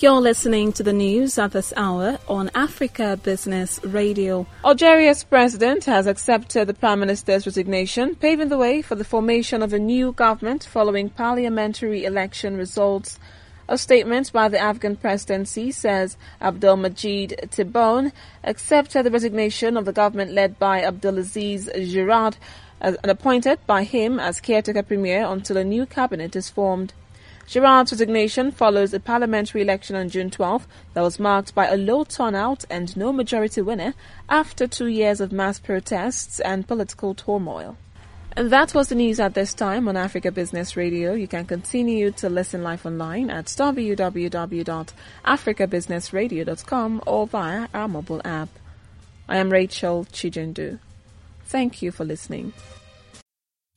You're listening to the news at this hour on Africa Business Radio. Algeria's president has accepted the prime minister's resignation, paving the way for the formation of a new government following parliamentary election results. A statement by the Afghan presidency says Abdelmajid Tebboune accepted the resignation of the government led by Abdulaziz Djerad uh, and appointed by him as caretaker premier until a new cabinet is formed. Djerad's resignation follows a parliamentary election on June 12 that was marked by a low turnout and no majority winner after two years of mass protests and political turmoil. And that was the news at this time on Africa Business Radio. You can continue to listen live online at www.africabusinessradio.com or via our mobile app. I am Rachel Chijindu. Thank you for listening.